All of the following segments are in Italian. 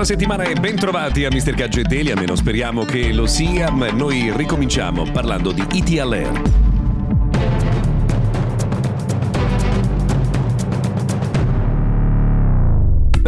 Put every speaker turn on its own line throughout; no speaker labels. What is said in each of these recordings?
Buona settimana e bentrovati a Mr. Gadget Daily, almeno speriamo che lo sia. Noi ricominciamo parlando di IT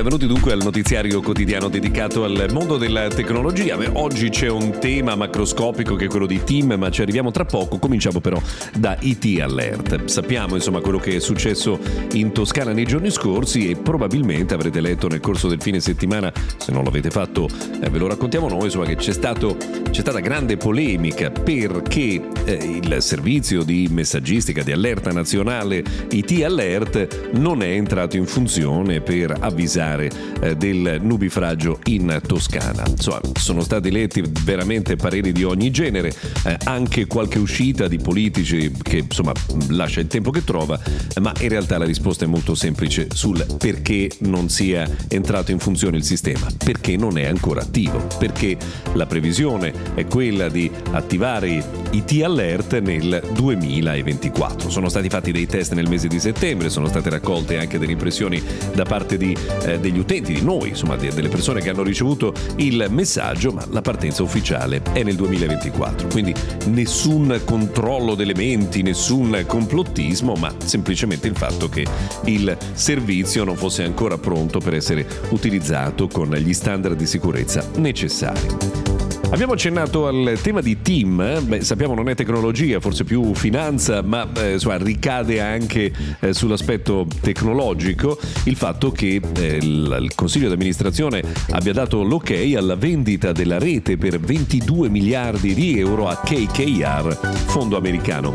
Benvenuti dunque al notiziario quotidiano dedicato al mondo della tecnologia. Beh, oggi c'è un tema macroscopico che è quello di team, ma ci arriviamo tra poco. Cominciamo però da IT Alert. Sappiamo insomma quello che è successo in Toscana nei giorni scorsi e probabilmente avrete letto nel corso del fine settimana, se non l'avete fatto eh, ve lo raccontiamo noi, insomma che c'è, stato, c'è stata grande polemica perché eh, il servizio di messaggistica di allerta nazionale IT Alert non è entrato in funzione per avvisare eh, del nubifragio in Toscana. Insomma, sono stati letti veramente pareri di ogni genere, eh, anche qualche uscita di politici che insomma lascia il tempo che trova, ma in realtà la risposta è molto semplice sul perché non sia entrato in funzione il sistema, perché non è ancora attivo, perché la previsione è quella di attivare IT Alert nel 2024. Sono stati fatti dei test nel mese di settembre, sono state raccolte anche delle impressioni da parte di eh, degli utenti, di noi, insomma, delle persone che hanno ricevuto il messaggio, ma la partenza ufficiale è nel 2024. Quindi nessun controllo delle menti, nessun complottismo, ma semplicemente il fatto che il servizio non fosse ancora pronto per essere utilizzato con gli standard di sicurezza necessari. Abbiamo accennato al tema di team, Beh, sappiamo non è tecnologia, forse più finanza, ma eh, insomma, ricade anche eh, sull'aspetto tecnologico il fatto che eh, il, Consiglio di amministrazione abbia dato l'ok alla vendita della rete per 22 miliardi di euro a KKR, fondo americano.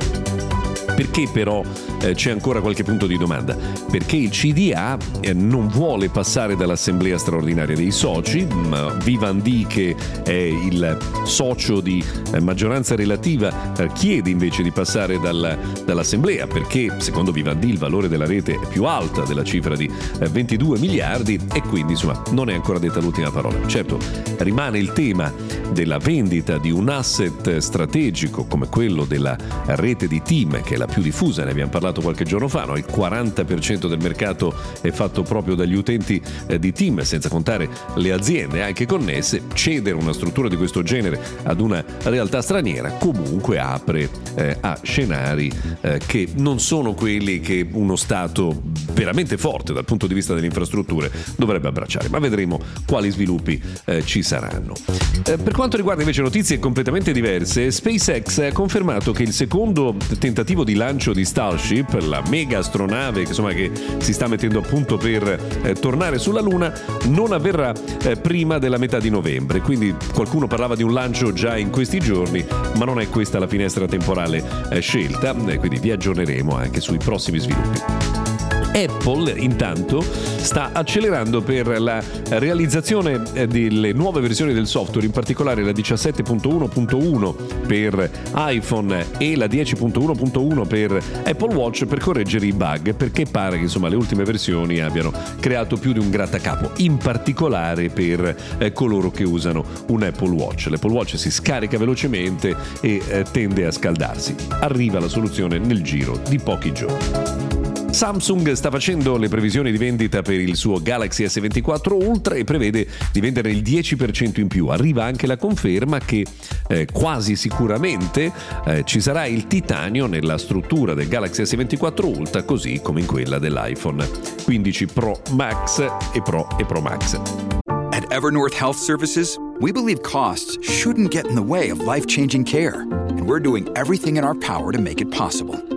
Perché però eh, c'è ancora qualche punto di domanda? Perché il CDA eh, non vuole passare dall'assemblea straordinaria dei soci, ma Vivendi che è il socio di eh, maggioranza relativa chiede invece di passare dalla, dall'assemblea perché secondo Vivendi il valore della rete è più alta della cifra di 22 eh, miliardi e quindi insomma non è ancora detta l'ultima parola. Certo rimane il tema della vendita di un asset strategico come quello della rete di team che è la più diffusa, ne abbiamo parlato qualche giorno fa, no? il 40% del mercato è fatto proprio dagli utenti eh, di team, senza contare le aziende anche connesse, cedere una struttura di questo genere ad una realtà straniera comunque apre eh, a scenari eh, che non sono quelli che uno Stato veramente forte dal punto di vista delle infrastrutture dovrebbe abbracciare, ma vedremo quali sviluppi eh, ci saranno. Eh, per quanto riguarda invece notizie completamente diverse, SpaceX ha confermato che il secondo tentativo di lancio di Starship, la mega astronave insomma, che si sta mettendo a punto per eh, tornare sulla Luna, non avverrà eh, prima della metà di novembre. Quindi qualcuno parlava di un lancio già in questi giorni, ma non è questa la finestra temporale eh, scelta, quindi vi aggiorneremo anche sui prossimi sviluppi. Apple intanto sta accelerando per la realizzazione eh, delle nuove versioni del software, in particolare la 17.1.1 per iPhone e la 10.1.1 per Apple Watch per correggere i bug, perché pare che insomma, le ultime versioni abbiano creato più di un grattacapo, in particolare per eh, coloro che usano un Apple Watch. L'Apple Watch si scarica velocemente e eh, tende a scaldarsi. Arriva la soluzione nel giro di pochi giorni. Samsung sta facendo le previsioni di vendita per il suo Galaxy S24 Ultra e prevede di vendere il 10% in più. Arriva anche la conferma che eh, quasi sicuramente eh, ci sarà il titanio nella struttura del Galaxy S24 Ultra, così come in quella dell'iPhone 15 Pro Max e Pro e Pro Max.
At Evernorth Health Services, we believe costs shouldn't get in the way of life-changing care, and we're doing everything in our power to make it possible.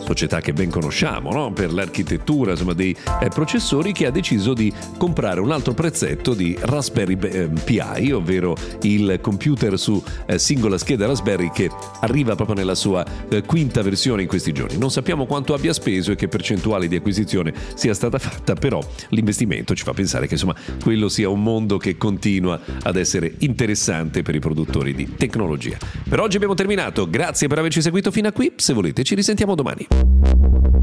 società che ben conosciamo no? per l'architettura insomma, dei eh, processori, che ha deciso di comprare un altro prezzetto di Raspberry eh, Pi, ovvero il computer su eh, singola scheda Raspberry che arriva proprio nella sua eh, quinta versione in questi giorni. Non sappiamo quanto abbia speso e che percentuale di acquisizione sia stata fatta, però l'investimento ci fa pensare che insomma, quello sia un mondo che continua ad essere interessante per i produttori di tecnologia. Per oggi abbiamo terminato, grazie per averci seguito fino a qui, se volete ci risentiamo domani. ハハハハ!